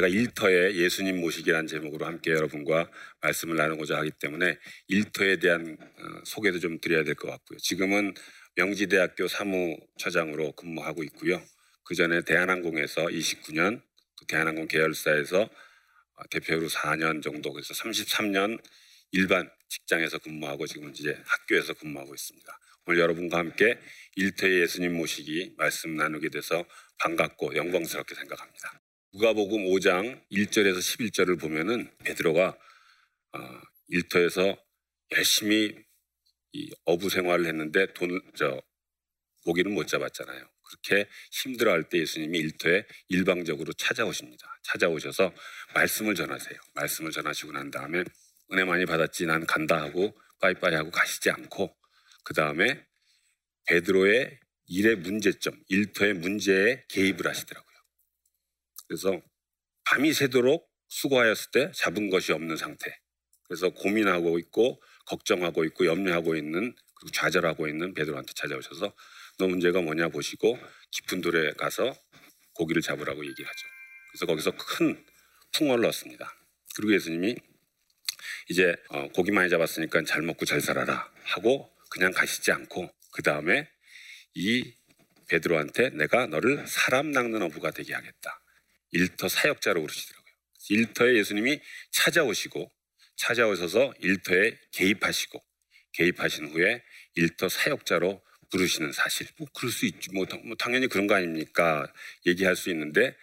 제가 일터의 예수님 모시기라는 제목으로 함께 여러분과 말씀을 나누고자 하기 때문에 일터에 대한 어, 소개도 좀 드려야 될 것 같고요. 지금은 명지대학교 사무처장으로 근무하고 있고요. 그 전에 대한항공에서 29년, 또 대한항공 계열사에서 어, 대표로 4년 정도, 그래서 33년 일반 직장에서 근무하고 지금 이제 학교에서 근무하고 있습니다. 오늘 여러분과 함께 일터의 예수님 모시기 말씀 나누게 돼서 반갑고 영광스럽게 생각합니다. 누가복음 5장 1절에서 11절을 보면은 베드로가 어, 일터에서 열심히 이 어부 생활을 했는데 돈, 저, 고기는 못 잡았잖아요. 그렇게 힘들어할 때 예수님이 일터에 일방적으로 찾아오십니다. 찾아오셔서 말씀을 전하세요. 말씀을 전하시고 난 다음에 은혜 많이 받았지 난 간다 하고 빠이빠이 하고 가시지 않고 그 다음에 베드로의 일의 문제점, 일터의 문제에 개입을 하시더라고요. 그래서 밤이 새도록 수고하였을 때 잡은 것이 없는 상태. 그래서 고민하고 있고 걱정하고 있고 염려하고 있는 그리고 좌절하고 있는 베드로한테 찾아오셔서 너 문제가 뭐냐 보시고 깊은 돌에 가서 고기를 잡으라고 얘기를 하죠. 그래서 거기서 큰 풍어를 넣습니다. 그리고 예수님이 이제 어, 고기 많이 잡았으니까 잘 먹고 잘 살아라 하고 그냥 가시지 않고 그 다음에 이 베드로한테 내가 너를 사람 낚는 어부가 되게 하겠다. 일터 사역자로 부르시더라고요. 일터에 예수님이 찾아오시고 찾아오셔서 일터에 개입하시고 개입하신 후에 일터 사역자로 부르시는 사실. 뭐 그럴 수 있지. 뭐, 뭐 당연히 그런 거 아닙니까? 얘기할 수 있는데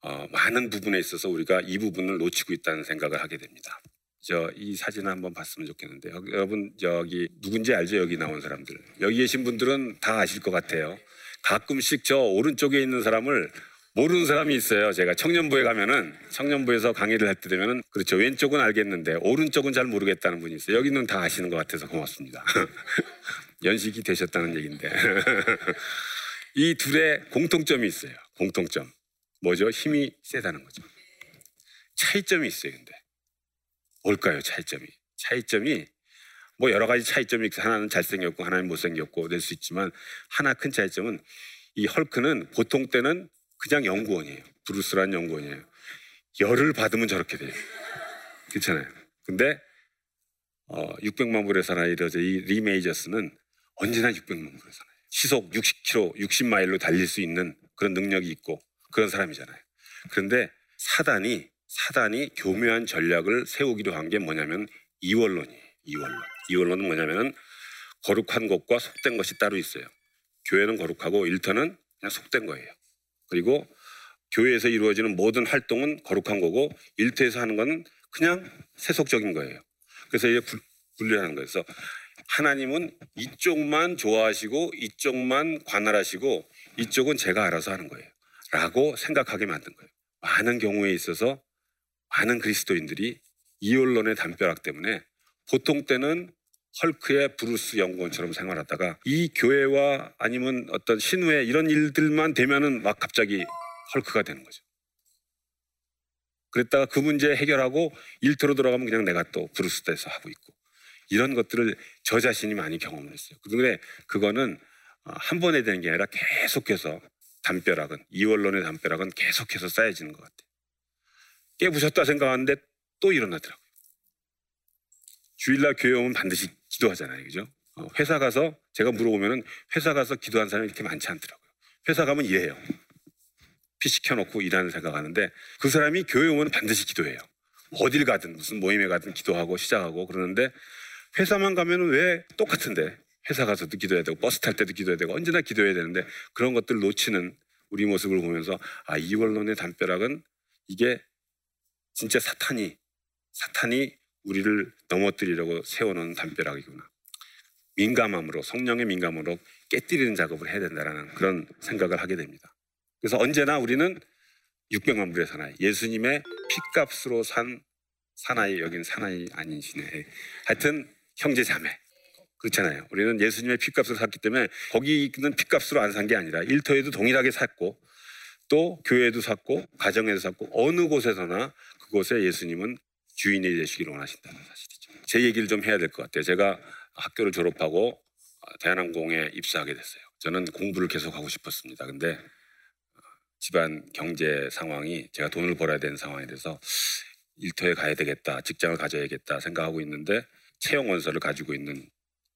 어, 많은 부분에 있어서 우리가 이 부분을 놓치고 있다는 생각을 하게 됩니다. 저 이 사진을 한번 봤으면 좋겠는데 여- 여러분 저기 누군지 알죠? 여기 나온 사람들. 여기 계신 분들은 다 아실 것 같아요. 가끔씩 저 오른쪽에 있는 사람을 모르는 사람이 있어요. 제가 청년부에 가면은 청년부에서 강의를 할 때 되면은 그렇죠. 왼쪽은 알겠는데 오른쪽은 잘 모르겠다는 분이 있어요. 여기는 다 아시는 것 같아서 고맙습니다. 연식이 되셨다는 얘기인데 이 둘의 공통점이 있어요. 공통점 뭐죠? 힘이 세다는 거죠. 차이점이 있어요. 근데 뭘까요? 차이점이 차이점이 뭐 여러 가지 차이점이. 하나는 잘생겼고 하나는 못생겼고 될 수 있지만 하나 큰 차이점은 이 헐크는 보통 때는 그냥 연구원이에요. 브루스란 연구원이에요. 열을 받으면 저렇게 돼요. 괜찮아요. 근데 어, 600만 불의 사나이로 이 리메이저스는 언제나 600만 불의 사나이. 시속 60km, 60마일로 달릴 수 있는 그런 능력이 있고 그런 사람이잖아요. 그런데 사단이 사단이 교묘한 전략을 세우기로 한 게 뭐냐면 이원론이에요. 이원론. 이원론은 뭐냐면은 거룩한 것과 속된 것이 따로 있어요. 교회는 거룩하고 일터는 그냥 속된 거예요. 그리고 교회에서 이루어지는 모든 활동은 거룩한 거고 일터에서 하는 건 그냥 세속적인 거예요. 그래서 이제 분- 분리하는 거예요. 그래서 하나님은 이쪽만 좋아하시고 이쪽만 관할하시고 이쪽은 제가 알아서 하는 거예요. 라고 생각하게 만든 거예요. 많은 경우에 있어서 많은 그리스도인들이 이원론의 담벼락 때문에 보통 때는 헐크의 브루스 연구원처럼 생활하다가 이 교회와 아니면 어떤 신우회 이런 일들만 되면은 막 갑자기 헐크가 되는 거죠. 그랬다가 그 문제 해결하고 일터로 돌아가면 그냥 내가 또 브루스 돼서 하고 있고 이런 것들을 저 자신이 많이 경험을 했어요. 근데 그거는 어, 한 번에 되는 게 아니라 계속해서 담벼락은 이원론의 담벼락은 계속해서 쌓여지는 것 같아요. 깨부셨다 생각하는데 또 일어나더라고요. 주일날 교회 오면 반드시 기도하잖아요. 그죠? 어, 회사 가서 제가 물어보면은 회사 가서 기도한 사람이 이렇게 많지 않더라고요. 회사 가면 일해요. PC 켜놓고 일하는 생각하는데 그 사람이 교회 오면 반드시 기도해요. 어딜 가든 무슨 모임에 가든 기도하고 시작하고 그러는데 회사만 가면은 왜 똑같은데 회사 가서도 기도해야 되고 버스 탈 때도 기도해야 되고 언제나 기도해야 되는데 그런 것들 놓치는 우리 모습을 보면서 아 이원론의 담벼락은 이게 진짜 사탄이 사탄이 우리를 넘어뜨리려고 세워놓은 담벼락이구나. 민감함으로 성령의 민감으로 깨뜨리는 작업을 해야 된다라는 그런 생각을 하게 됩니다. 그래서 언제나 우리는 600만 불의 사나이, 예수님의 피값으로 산 사나이 여긴 사나이 아니시네. 하여튼 형제 자매 그렇잖아요. 우리는 예수님의 피값으로 샀기 때문에 거기 있는 피값으로 안 산 게 아니라 일터에도 동일하게 샀고 또 교회에도 샀고 가정에도 샀고 어느 곳에서나 그곳에 예수님은 주인이 되시기를 원하신다는 사실이죠. 제 얘기를 좀 해야 될 것 같아요. 제가 학교를 졸업하고 어, 대한항공에 입사하게 됐어요. 저는 공부를 계속 하고 싶었습니다. 근데 어, 집안 경제 상황이 제가 돈을 벌어야 되는 상황이 돼서 일터에 가야 되겠다, 직장을 가져야겠다 생각하고 있는데 채용 원서를 가지고 있는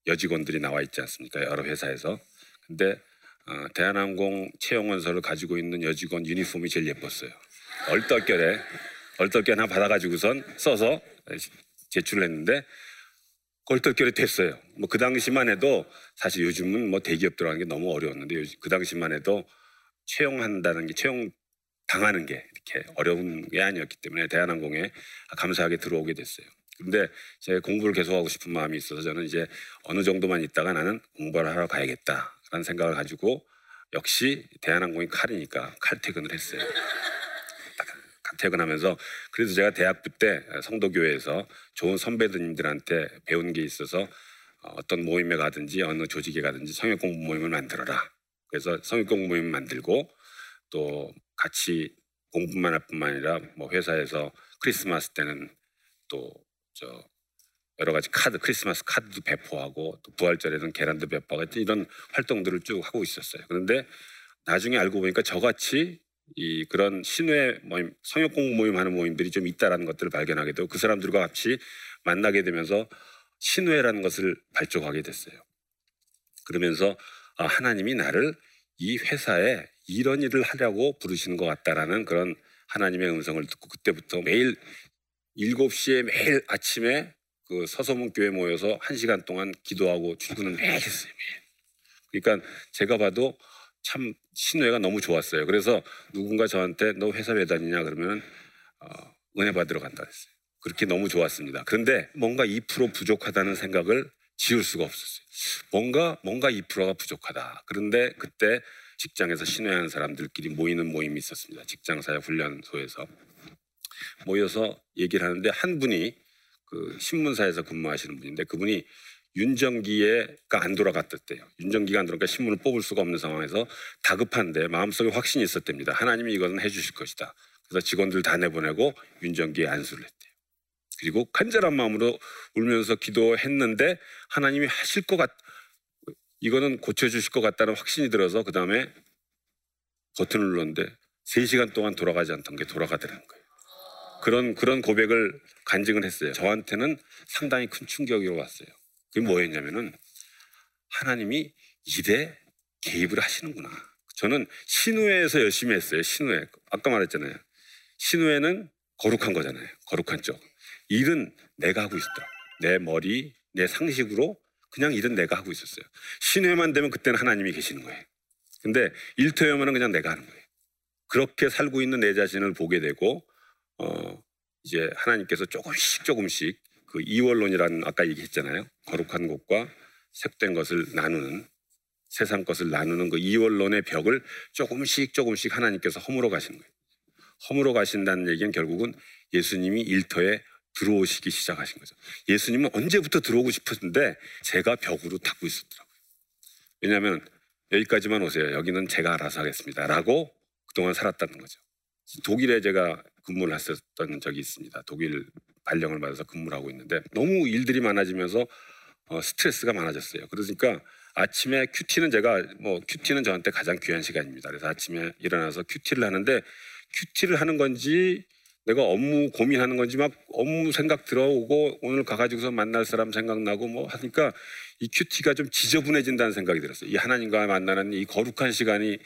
여직원들이 나와 있지 않습니까? 여러 회사에서. 근데 어, 대한항공 채용 원서를 가지고 있는 여직원 유니폼이 제일 예뻤어요. 얼떨결에 얼떨결에 하나 받아가지고선 써서 제출을 했는데 얼떨결에 됐어요. 뭐 그 당시만 해도 사실 요즘은 뭐 대기업 들어가는 게 너무 어려웠는데 그 당시만 해도 채용한다는 게 채용 당하는 게 이렇게 어려운 게 아니었기 때문에 대한항공에 감사하게 들어오게 됐어요. 근데 제가 공부를 계속하고 싶은 마음이 있어서 저는 이제 어느 정도만 있다가 나는 공부를 하러 가야겠다라는 생각을 가지고 역시 대한항공이 칼이니까 칼퇴근을 했어요. 딱 퇴근하면서 그래서 제가 대학부 때 성도교회에서 좋은 선배님들한테 배운 게 있어서 어, 어떤 모임에 가든지 어느 조직에 가든지 성역 공부 모임을 만들어라. 그래서 성역 공부 모임 만들고 또 같이 공부만 할 뿐만 아니라 뭐 회사에서 크리스마스 때는 또 저 여러 가지 카드 크리스마스 카드도 배포하고 또 부활절에는 계란도 배포하고 이런 활동들을 쭉 하고 있었어요. 그런데 나중에 알고 보니까 저같이 이 그런 신회 모임 성역 공부 모임 하는 모임들이 좀 있다라는 것들을 발견하게 되고 그 사람들과 같이 만나게 되면서 신회라는 것을 발족하게 됐어요. 그러면서 아, 하나님이 나를 이 회사에 이런 일을 하려고 부르시는 것 같다라는 그런 하나님의 음성을 듣고 그때부터 매일 7시에 매일 아침에 그 서소문 교회 모여서 한 시간 동안 기도하고 출근을 매일 했어요. 매일. 그러니까 제가 봐도 참 신뢰가 너무 좋았어요. 그래서 누군가 저한테 너 회사 왜 다니냐 그러면 어, 은혜 받으러 간다 그랬어요. 그렇게 너무 좋았습니다. 그런데 뭔가 2% 부족하다는 생각을 지울 수가 없었어요. 뭔가 뭔가 2%가 부족하다. 그런데 그때 직장에서 신뢰하는 사람들끼리 모이는 모임이 있었습니다. 직장 사회 훈련소에서 모여서 얘기를 하는데 한 분이 그 신문사에서 근무하시는 분인데 그분이 윤정기가 안 돌아갔댔대요. 윤정기가 안 돌아가 신문을 뽑을 수가 없는 상황에서 다급한데 마음속에 확신이 있었답니다. 하나님이 이것은 해주실 것이다. 그래서 직원들 다 내보내고 윤정기에 안수를 했대요. 그리고 간절한 마음으로 울면서 기도했는데 하나님이 하실 것 같, 이거는 고쳐주실 것 같다는 확신이 들어서 그 다음에 버튼을 눌렀는데 3시간 동안 돌아가지 않던 게 돌아가더라는 거예요. 그런, 그런 고백을 간증을 했어요. 저한테는 상당히 큰 충격으로 왔어요. 그게 뭐였냐면은 하나님이 일에 개입을 하시는구나. 저는 신우회에서 열심히 했어요. 신우회. 아까 말했잖아요. 신우회는 거룩한 거잖아요. 거룩한 쪽. 일은 내가 하고 있었더라. 내 머리, 내 상식으로 그냥 일은 내가 하고 있었어요. 신우회만 되면 그때는 하나님이 계시는 거예요. 근데 일터회면은 그냥 내가 하는 거예요. 그렇게 살고 있는 내 자신을 보게 되고 어 이제 하나님께서 조금씩 조금씩 그 이원론이라는 아까 얘기했잖아요. 거룩한 것과 색된 것을 나누는 세상 것을 나누는 그 이원론의 벽을 조금씩 조금씩 하나님께서 허물어 가시는 거예요. 허물어 가신다는 얘기는 결국은 예수님이 일터에 들어오시기 시작하신 거죠. 예수님은 언제부터 들어오고 싶었는데 제가 벽으로 닫고 있었더라고요. 왜냐하면 여기까지만 오세요. 여기는 제가 알아서 하겠습니다. 라고 그동안 살았다는 거죠. 독일에 제가 근무를 했었던 적이 있습니다. 독일 발령을 받아서 근무를 하고 있는데 너무 일들이 많아지면서 어, 스트레스가 많아졌어요. 그러니까 아침에 QT는 제가 뭐 QT는 저한테 가장 귀한 시간입니다. 그래서 아침에 일어나서 QT를 하는데 QT를 하는 건지 내가 업무 고민하는 건지 막 업무 생각 들어오고 오늘 가가지고서 만날 사람 생각나고 뭐 하니까 이 QT가 좀 지저분해진다는 생각이 들었어요. 이 하나님과 만나는 이 거룩한 시간이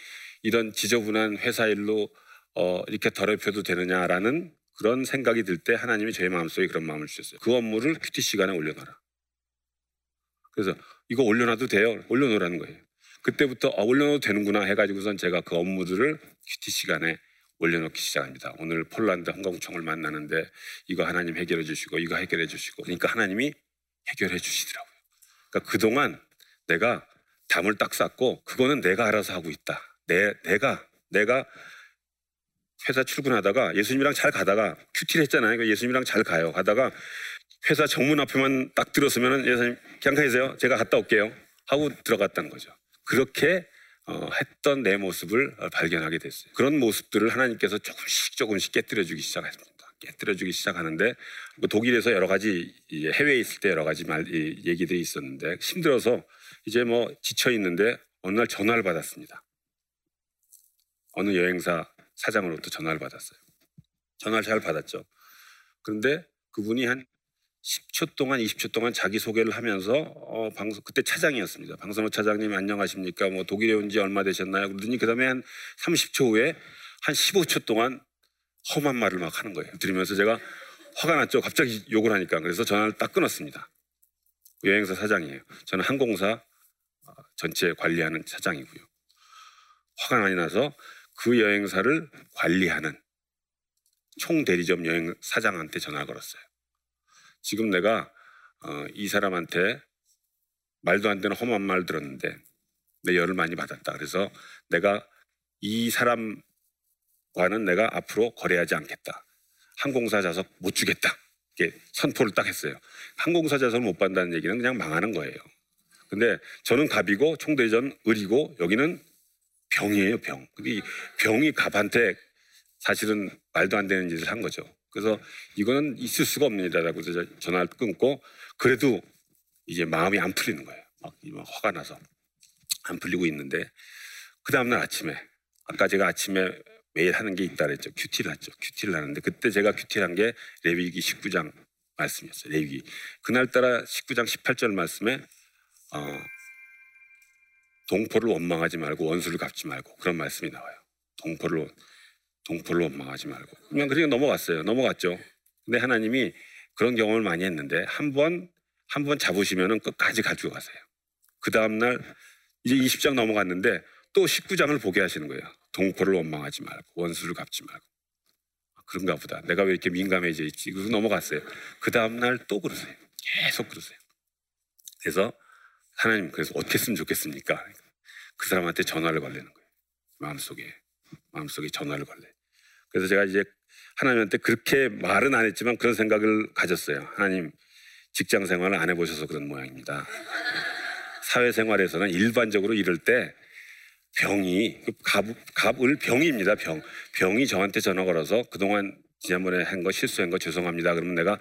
이런 지저분한 회사 일로 어, 이렇게 더럽혀도 되느냐라는 그런 생각이 들 때 하나님이 제 마음속에 그런 마음을 주셨어요. 그 업무를 QT 시간에 올려놔라. 그래서 이거 올려놔도 돼요. 올려놓으라는 거예요. 그때부터 아, 올려놔도 되는구나 해가지고선 제가 그 업무들을 QT 시간에 올려놓기 시작합니다. 오늘 폴란드 항공청을 만나는데 이거 하나님 해결해 주시고 이거 해결해 주시고 그러니까 하나님이 해결해 주시더라고요. 그러니까 그동안 내가 담을 딱 쌓고 그거는 내가 알아서 하고 있다. 내 내가 내가 회사 출근하다가 예수님이랑 잘 가다가 큐티를 했잖아요. 그러니까 예수님이랑 잘 가요. 가다가 회사 정문 앞에만 딱 들었으면 예수님 그냥 가세요. 제가 갔다 올게요. 하고 들어갔다는 거죠. 그렇게 어, 했던 내 모습을 어, 발견하게 됐어요. 그런 모습들을 하나님께서 조금씩 조금씩 깨뜨려주기 시작했습니다. 깨뜨려주기 시작하는데 뭐 독일에서 여러 가지 해외에 있을 때 여러 가지 말 이, 얘기들이 있었는데 힘들어서 이제 뭐 지쳐 있는데 어느 날 전화를 받았습니다. 어느 여행사 사장으로부터 전화를 받았어요. 전화를 잘 받았죠. 그런데 그분이 한 10초 동안 20초 동안 자기 소개를 하면서 어, 방송 그때 차장이었습니다. 방송호 차장님 안녕하십니까? 뭐 독일에 온 지 얼마 되셨나요? 그러더니 그다음에 한 30초 후에 한 15초 동안 험한 말을 막 하는 거예요. 들으면서 제가 화가 났죠. 갑자기 욕을 하니까 그래서 전화를 딱 끊었습니다. 여행사 사장이에요. 저는 항공사 어, 전체 관리하는 차장이고요. 화가 많이 나서 그 여행사를 관리하는 총 대리점 여행 사장한테 전화 걸었어요. 지금 내가 어, 이 사람한테 말도 안 되는 험한 말 들었는데 내 열을 많이 받았다. 그래서 내가 이 사람과는 내가 앞으로 거래하지 않겠다. 항공사 좌석 못 주겠다. 이렇게 선포를 딱 했어요. 항공사 좌석을 못 받는다는 얘기는 그냥 망하는 거예요. 근데 저는 갑이고 총대전 을이고 여기는 병이에요, 병. 근데 이 병이 갑한테 사실은 말도 안 되는 짓을 한 거죠. 그래서 이거는 있을 수가 없는 일이라고 해서 전화를 끊고 그래도 이제 마음이 안 풀리는 거예요. 막, 막 화가 나서 안 풀리고 있는데 그 다음날 아침에 아까 제가 아침에 매일 하는 게 있다 그랬죠. QT를 하죠. QT를 하는데 그때 제가 QT를 한 게 레위기 19장 말씀이었어요. 레위기. 그날따라 19장 18절 말씀에 어, 동포를 원망하지 말고 원수를 갚지 말고 그런 말씀이 나와요. 동포를 동포를 원망하지 말고 그냥 그렇게 넘어갔어요. 넘어갔죠. 근데 하나님이 그런 경험을 많이 했는데 한 번 한 번 잡으시면은 끝까지 가지고 가세요. 그 다음 날 이제 20장 넘어갔는데 또 19장을 보게 하시는 거예요. 동포를 원망하지 말고 원수를 갚지 말고 아, 그런가 보다. 내가 왜 이렇게 민감해져 있지? 그래서 넘어갔어요. 그 다음 날 또 그러세요. 계속 그러세요. 그래서 하나님 그래서 어떻게 했으면 좋겠습니까? 그 사람한테 전화를 걸리는 거예요. 마음속에 마음속에 전화를 걸래. 그래서 제가 이제 하나님한테 그렇게 말은 안 했지만 그런 생각을 가졌어요. 하나님 직장 생활을 안 해보셔서 그런 모양입니다. 사회생활에서는 일반적으로 이럴 때 병이 그 갑, 갑을 병입니다. 병 병이 저한테 전화 걸어서 그동안 지난번에 한 거 실수한 거 죄송합니다. 그러면 내가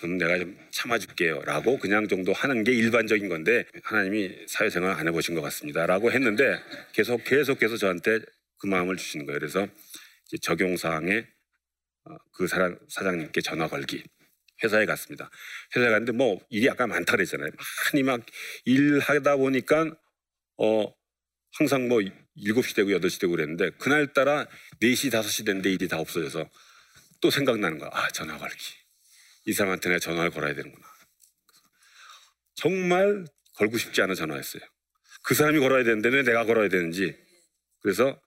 그럼 내가 좀 참아줄게요라고 그냥 정도 하는 게 일반적인 건데 하나님이 사회생활 안 해보신 것 같습니다라고 했는데 계속 계속해서 저한테 그 마음을 주시는 거예요. 그래서 적용 사항에 어, 그 사람 사장님께 전화 걸기 회사에 갔습니다. 회사에 갔는데 뭐 일이 아까 많다 그랬잖아요. 많이 막 일하다 보니까 어 항상 뭐 7시 되고 8시 되고 그랬는데 그날따라 4시 5시 됐는데 일이 다 없어져서 또 생각나는 거야. 아 전화 걸기. 이 사람한테 내가 전화를 걸어야 되는구나. 정말 걸고 싶지 않아 전화했어요. 그 사람이 걸어야 되는데 왜 내가 걸어야 되는지. 그래서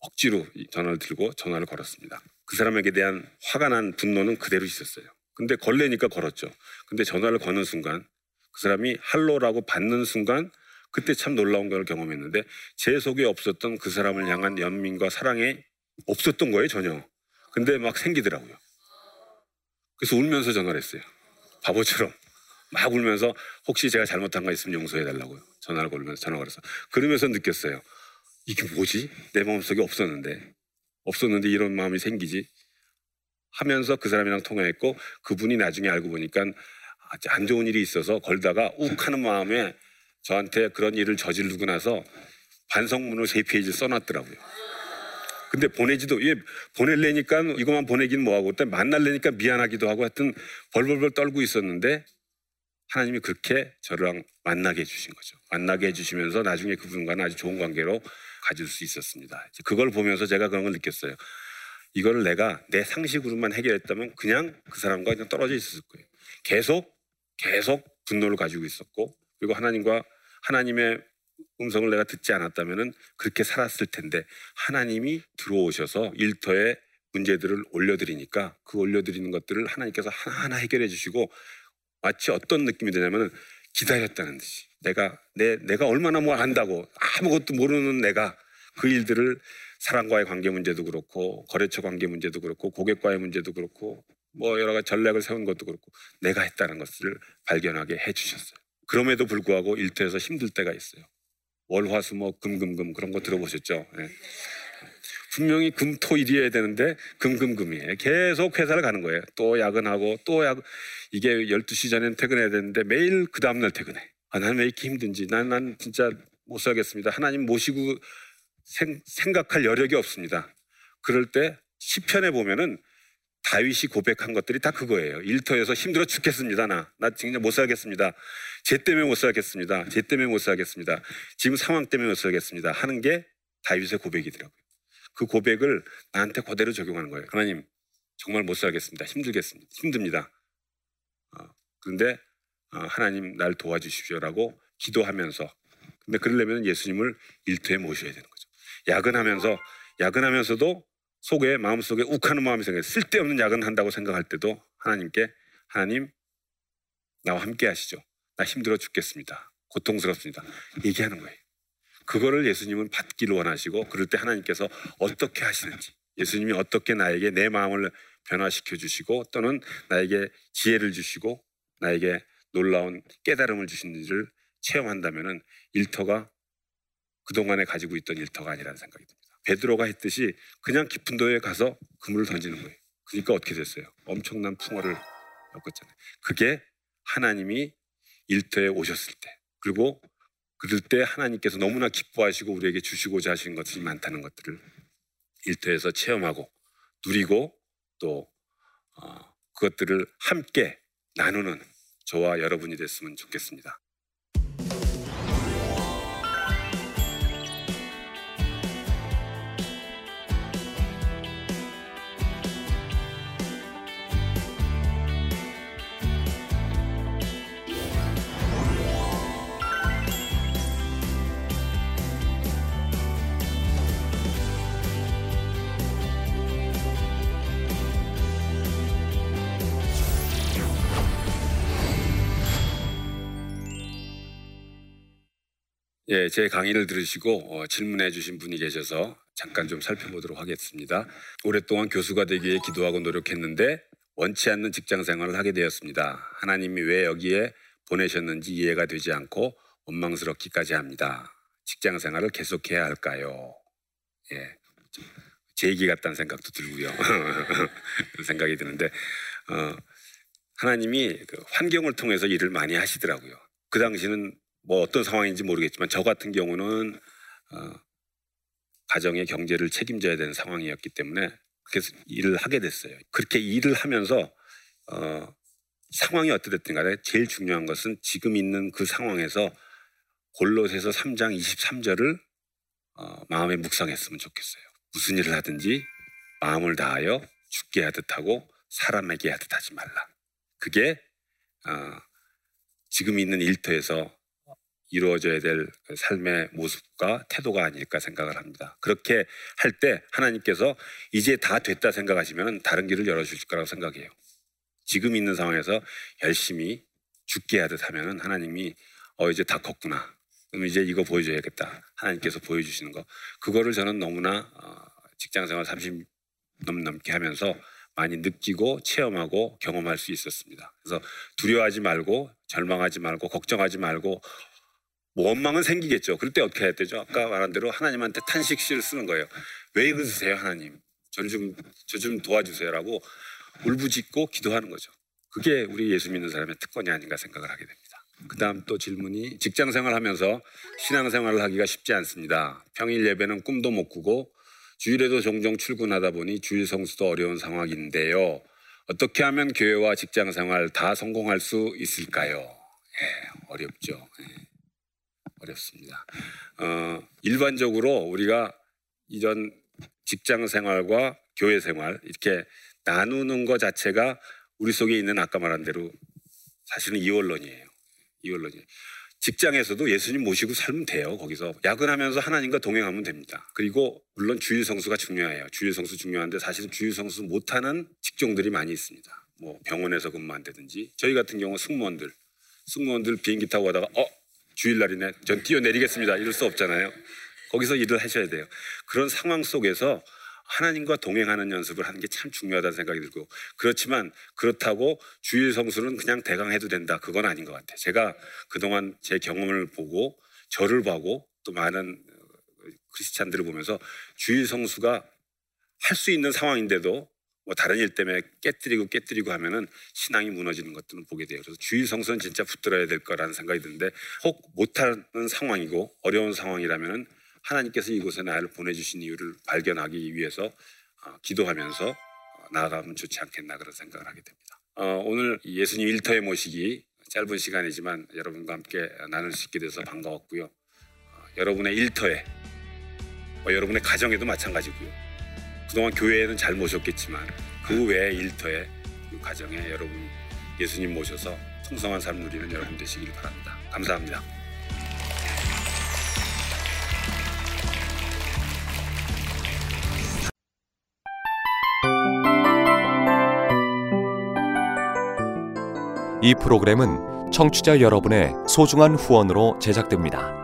억지로 전화를 들고 전화를 걸었습니다. 그 사람에게 대한 화가 난 분노는 그대로 있었어요. 근데 걸레니까 걸었죠. 근데 전화를 거는 순간 그 사람이 할로라고 받는 순간 그때 참 놀라운 걸 경험했는데 제 속에 없었던 그 사람을 향한 연민과 사랑이 없었던 거예요 전혀. 근데 막 생기더라고요. 그래서 울면서 전화를 했어요. 바보처럼 막 울면서 혹시 제가 잘못한 거 있으면 용서해 달라고요. 전화를 걸면서 전화 걸어서 그러면서 느꼈어요. 이게 뭐지? 내 마음속에 없었는데 없었는데 이런 마음이 생기지 하면서 그 사람이랑 통화했고 그분이 나중에 알고 보니까 안 좋은 일이 있어서 걸다가 욱 하는 마음에 저한테 그런 일을 저지르고 나서 반성문을 세 페이지 써놨더라고요. 근데 보내지도 예 보낼래니까 이것만 보내긴 뭐하고 또 만날래니까 미안하기도 하고 하여튼 벌벌벌 떨고 있었는데 하나님이 그렇게 저랑 만나게 해주신 거죠. 만나게 해주시면서 나중에 그분과는 아주 좋은 관계로 가질 수 있었습니다. 그걸 보면서 제가 그런 걸 느꼈어요. 이걸 내가 내 상식으로만 해결했다면 그냥 그 사람과 그냥 떨어져 있었을 거예요. 계속 계속 분노를 가지고 있었고 그리고 하나님과 하나님의 음성을 내가 듣지 않았다면 그렇게 살았을 텐데 하나님이 들어오셔서 일터에 문제들을 올려드리니까 그 올려드리는 것들을 하나님께서 하나하나 해결해 주시고 마치 어떤 느낌이 드냐면 기다렸다는 듯이 내가 내 내가 얼마나 뭘 안다고 아무것도 모르는 내가 그 일들을 사람과의 관계 문제도 그렇고 거래처 관계 문제도 그렇고 고객과의 문제도 그렇고 뭐 여러 가지 전략을 세운 것도 그렇고 내가 했다는 것을 발견하게 해 주셨어요. 그럼에도 불구하고 일터에서 힘들 때가 있어요. 월화수 뭐 금금금 그런 거 들어보셨죠? 네. 분명히 금토일이어야 되는데 금금금이에요. 계속 회사를 가는 거예요. 또 야근하고 또 야근 이게 12시 전에는 퇴근해야 되는데 매일 그 다음날 퇴근해. 아, 난왜 이렇게 힘든지. 난, 난 진짜 못 살겠습니다. 하나님 모시고 생, 생각할 여력이 없습니다. 그럴 때 시편에 보면은 다윗이 고백한 것들이 다 그거예요. 일터에서 힘들어 죽겠습니다. 나. 나 진짜 못 살겠습니다. 쟤 때문에 못 살겠습니다. 쟤 때문에 못 살겠습니다. 지금 상황 때문에 못 살겠습니다. 하는 게 다윗의 고백이더라고요. 그 고백을 나한테 그대로 적용하는 거예요. 하나님, 정말 못 살겠습니다. 힘들겠습니다. 힘듭니다. 어, 그런데 어, 하나님 날 도와주십시오라고 기도하면서 근데 그러려면 예수님을 일터에 모셔야 되는 거죠. 야근하면서 야근하면서도 속에 마음속에 욱하는 마음이 생겨요. 쓸데없는 야근 한다고 생각할 때도 하나님께 하나님 나와 함께 하시죠. 나 힘들어 죽겠습니다. 고통스럽습니다. 얘기하는 거예요. 그거를 예수님은 받기를 원하시고 그럴 때 하나님께서 어떻게 하시는지 예수님이 어떻게 나에게 내 마음을 변화시켜 주시고 또는 나에게 지혜를 주시고 나에게 놀라운 깨달음을 주시는지를 체험한다면은 일터가 그동안에 가지고 있던 일터가 아니라는 생각이 듭니다. 베드로가 했듯이 그냥 깊은 도에 가서 그물을 던지는 거예요. 그러니까 어떻게 됐어요? 엄청난 풍어를 엮었잖아요. 그게 하나님이 일터에 오셨을 때 그리고 그럴 때 하나님께서 너무나 기뻐하시고 우리에게 주시고자 하시는 것들이 많다는 것들을 일터에서 체험하고 누리고 또 어, 그것들을 함께 나누는 저와 여러분이 됐으면 좋겠습니다. 예, 제 강의를 들으시고 어, 질문해 주신 분이 계셔서 잠깐 좀 살펴보도록 하겠습니다. 오랫동안 교수가 되기 위해 기도하고 노력했는데 원치 않는 직장 생활을 하게 되었습니다. 하나님이 왜 여기에 보내셨는지 이해가 되지 않고 원망스럽기까지 합니다. 직장 생활을 계속해야 할까요? 예. 제 얘기 같다는 생각도 들고요. 생각이 드는데, 어, 하나님이 그 환경을 통해서 일을 많이 하시더라고요. 그 당시는 뭐 어떤 상황인지 모르겠지만 저 같은 경우는 어, 가정의 경제를 책임져야 되는 상황이었기 때문에 그래서 일을 하게 됐어요. 그렇게 일을 하면서 어, 상황이 어떻든 간에 제일 중요한 것은 지금 있는 그 상황에서 골로새서 3장 23절을 어, 마음에 묵상했으면 좋겠어요. 무슨 일을 하든지 마음을 다하여 죽게 하듯 하고 사람에게 하듯 하지 말라. 그게 어, 지금 있는 일터에서 이루어져야 될 삶의 모습과 태도가 아닐까 생각을 합니다. 그렇게 할 때 하나님께서 이제 다 됐다 생각하시면 다른 길을 열어주실 거라고 생각해요. 지금 있는 상황에서 열심히 죽게 하듯 하면 하나님이 어 이제 다 컸구나. 그럼 이제 이거 보여줘야겠다. 하나님께서 보여주시는 거. 그거를 저는 너무나 어, 직장생활 30 넘게 하면서 많이 느끼고 체험하고 경험할 수 있었습니다. 그래서 두려워하지 말고 절망하지 말고 걱정하지 말고 뭐 원망은 생기겠죠. 그럴 때 어떻게 해야 되죠? 아까 말한 대로 하나님한테 탄식시를 쓰는 거예요. 왜 그러세요, 하나님? 저좀 저 좀 도와주세요라고 울부짖고 기도하는 거죠. 그게 우리 예수 믿는 사람의 특권이 아닌가 생각을 하게 됩니다. 그 다음 또 질문이 직장 생활하면서 신앙 생활을 하기가 쉽지 않습니다. 평일 예배는 꿈도 못 꾸고 주일에도 종종 출근하다 보니 주일 성수도 어려운 상황인데요. 어떻게 하면 교회와 직장 생활 다 성공할 수 있을까요? 예, 어렵죠. 예. 어렵습니다. 어, 일반적으로 우리가 이런 직장 생활과 교회 생활 이렇게 나누는 것 자체가 우리 속에 있는 아까 말한 대로 사실은 이원론이에요. 이원론이에요. 직장에서도 예수님 모시고 살면 돼요. 거기서 야근하면서 하나님과 동행하면 됩니다. 그리고 물론 주일 성수가 중요해요. 주일 성수 중요한데 사실은 주일 성수 못하는 직종들이 많이 있습니다. 뭐 병원에서 근무한다든지 저희 같은 경우 승무원들 승무원들 비행기 타고 가다가 어 주일날이네. 전 뛰어내리겠습니다. 이럴 수 없잖아요. 거기서 일을 하셔야 돼요. 그런 상황 속에서 하나님과 동행하는 연습을 하는 게 참 중요하다는 생각이 들고 그렇지만 그렇다고 주일 성수는 그냥 대강 해도 된다 그건 아닌 것 같아요. 제가 그동안 제 경험을 보고 저를 보고 또 많은 크리스찬들을 보면서 주일 성수가 할 수 있는 상황인데도 뭐 다른 일 때문에 깨뜨리고 깨뜨리고 하면은 신앙이 무너지는 것들은 보게 돼요. 그래서 주일 성수는 진짜 붙들어야 될 거라는 생각이 드는데 혹 못하는 상황이고 어려운 상황이라면은 하나님께서 이곳에 나를 보내주신 이유를 발견하기 위해서 어, 기도하면서 어, 나아가면 좋지 않겠나 그런 생각을 하게 됩니다. 어, 오늘 예수님 일터에 모시기 짧은 시간이지만 여러분과 함께 나눌 수 있게 돼서 반가웠고요. 어, 여러분의 일터에 어, 여러분의 가정에도 마찬가지고요. 그동안 교회에는 잘 모셨겠지만 그 외의 일터에 그 가정에 여러분 예수님 모셔서 풍성한 삶 누리는 여러분 되시길 바랍니다. 감사합니다. 이 프로그램은 청취자 여러분의 소중한 후원으로 제작됩니다.